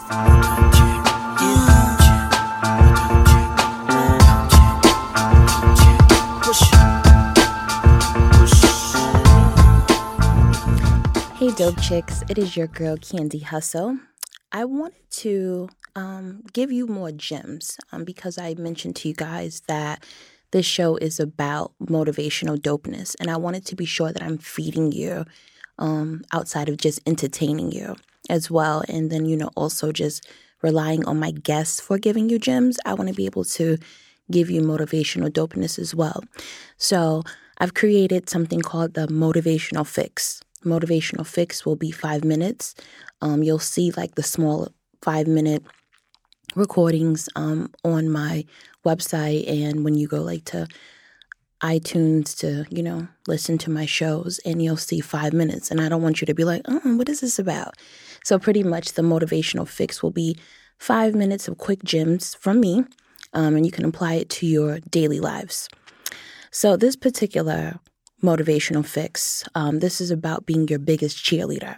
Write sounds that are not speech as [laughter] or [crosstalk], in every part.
Hey, dope chicks, it is your girl Candy Hustle. I wanted to um, give you more gems um, because I mentioned to you guys that this show is about motivational dopeness, and I wanted to be sure that I'm feeding you um, outside of just entertaining you as well. And then, you know, also just relying on my guests for giving you gems. I want to be able to give you motivational dopeness as well. So I've created something called the motivational fix motivational fix will be five minutes. Um, you'll see like the small five minute recordings um, on my website and when you go like to iTunes to, you know, listen to my shows and you'll see five minutes. And I don't want you to be like, oh, what is this about? So, pretty much the motivational fix will be five minutes of quick gems from me, um, and you can apply it to your daily lives. So, this particular motivational fix. Um, this is about being your biggest cheerleader.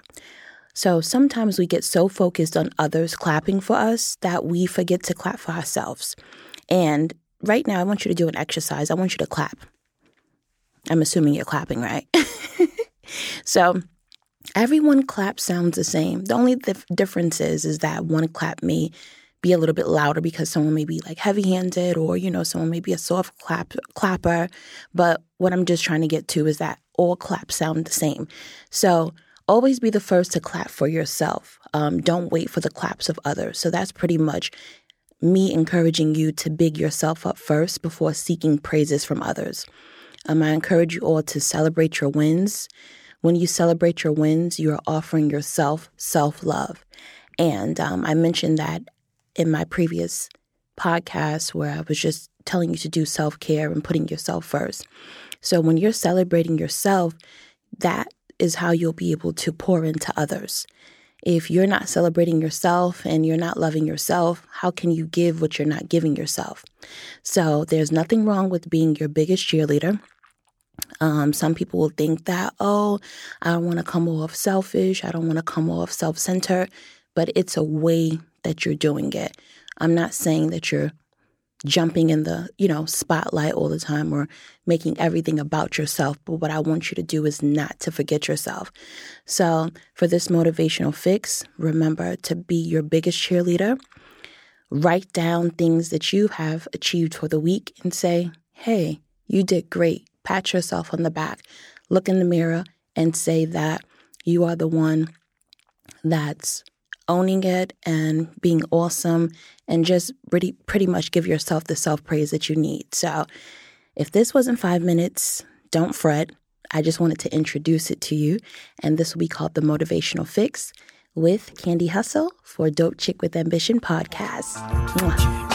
So sometimes we get so focused on others clapping for us that we forget to clap for ourselves. And right now, I want you to do an exercise. I want you to clap. I'm assuming you're clapping, right? [laughs] so everyone clap sounds the same. The only dif- difference is, is that one clap may be a little bit louder because someone may be like heavy handed or, you know, someone may be a soft clap, clapper. But what I'm just trying to get to is that all claps sound the same. So always be the first to clap for yourself. Um, don't wait for the claps of others. So that's pretty much me encouraging you to big yourself up first before seeking praises from others. Um, I encourage you all to celebrate your wins. When you celebrate your wins, you are offering yourself self love. And um, I mentioned that in my previous podcast where I was just telling you to do self care and putting yourself first. So when you're celebrating yourself, that is how you'll be able to pour into others. If you're not celebrating yourself and you're not loving yourself, how can you give what you're not giving yourself? So there's nothing wrong with being your biggest cheerleader. Um, some people will think that, oh, I don't want to come off selfish. I don't want to come off self centered, but it's a way that you're doing it. I'm not saying that you're jumping in the, you know, spotlight all the time or making everything about yourself, but what I want you to do is not to forget yourself. So, for this motivational fix, remember to be your biggest cheerleader. Write down things that you have achieved for the week and say, "Hey, you did great." Pat yourself on the back. Look in the mirror and say that you are the one that's owning it and being awesome and just pretty pretty much give yourself the self-praise that you need. So, if this wasn't 5 minutes, don't fret. I just wanted to introduce it to you and this will be called the motivational fix with Candy Hustle for Dope Chick with Ambition podcast. Mwah.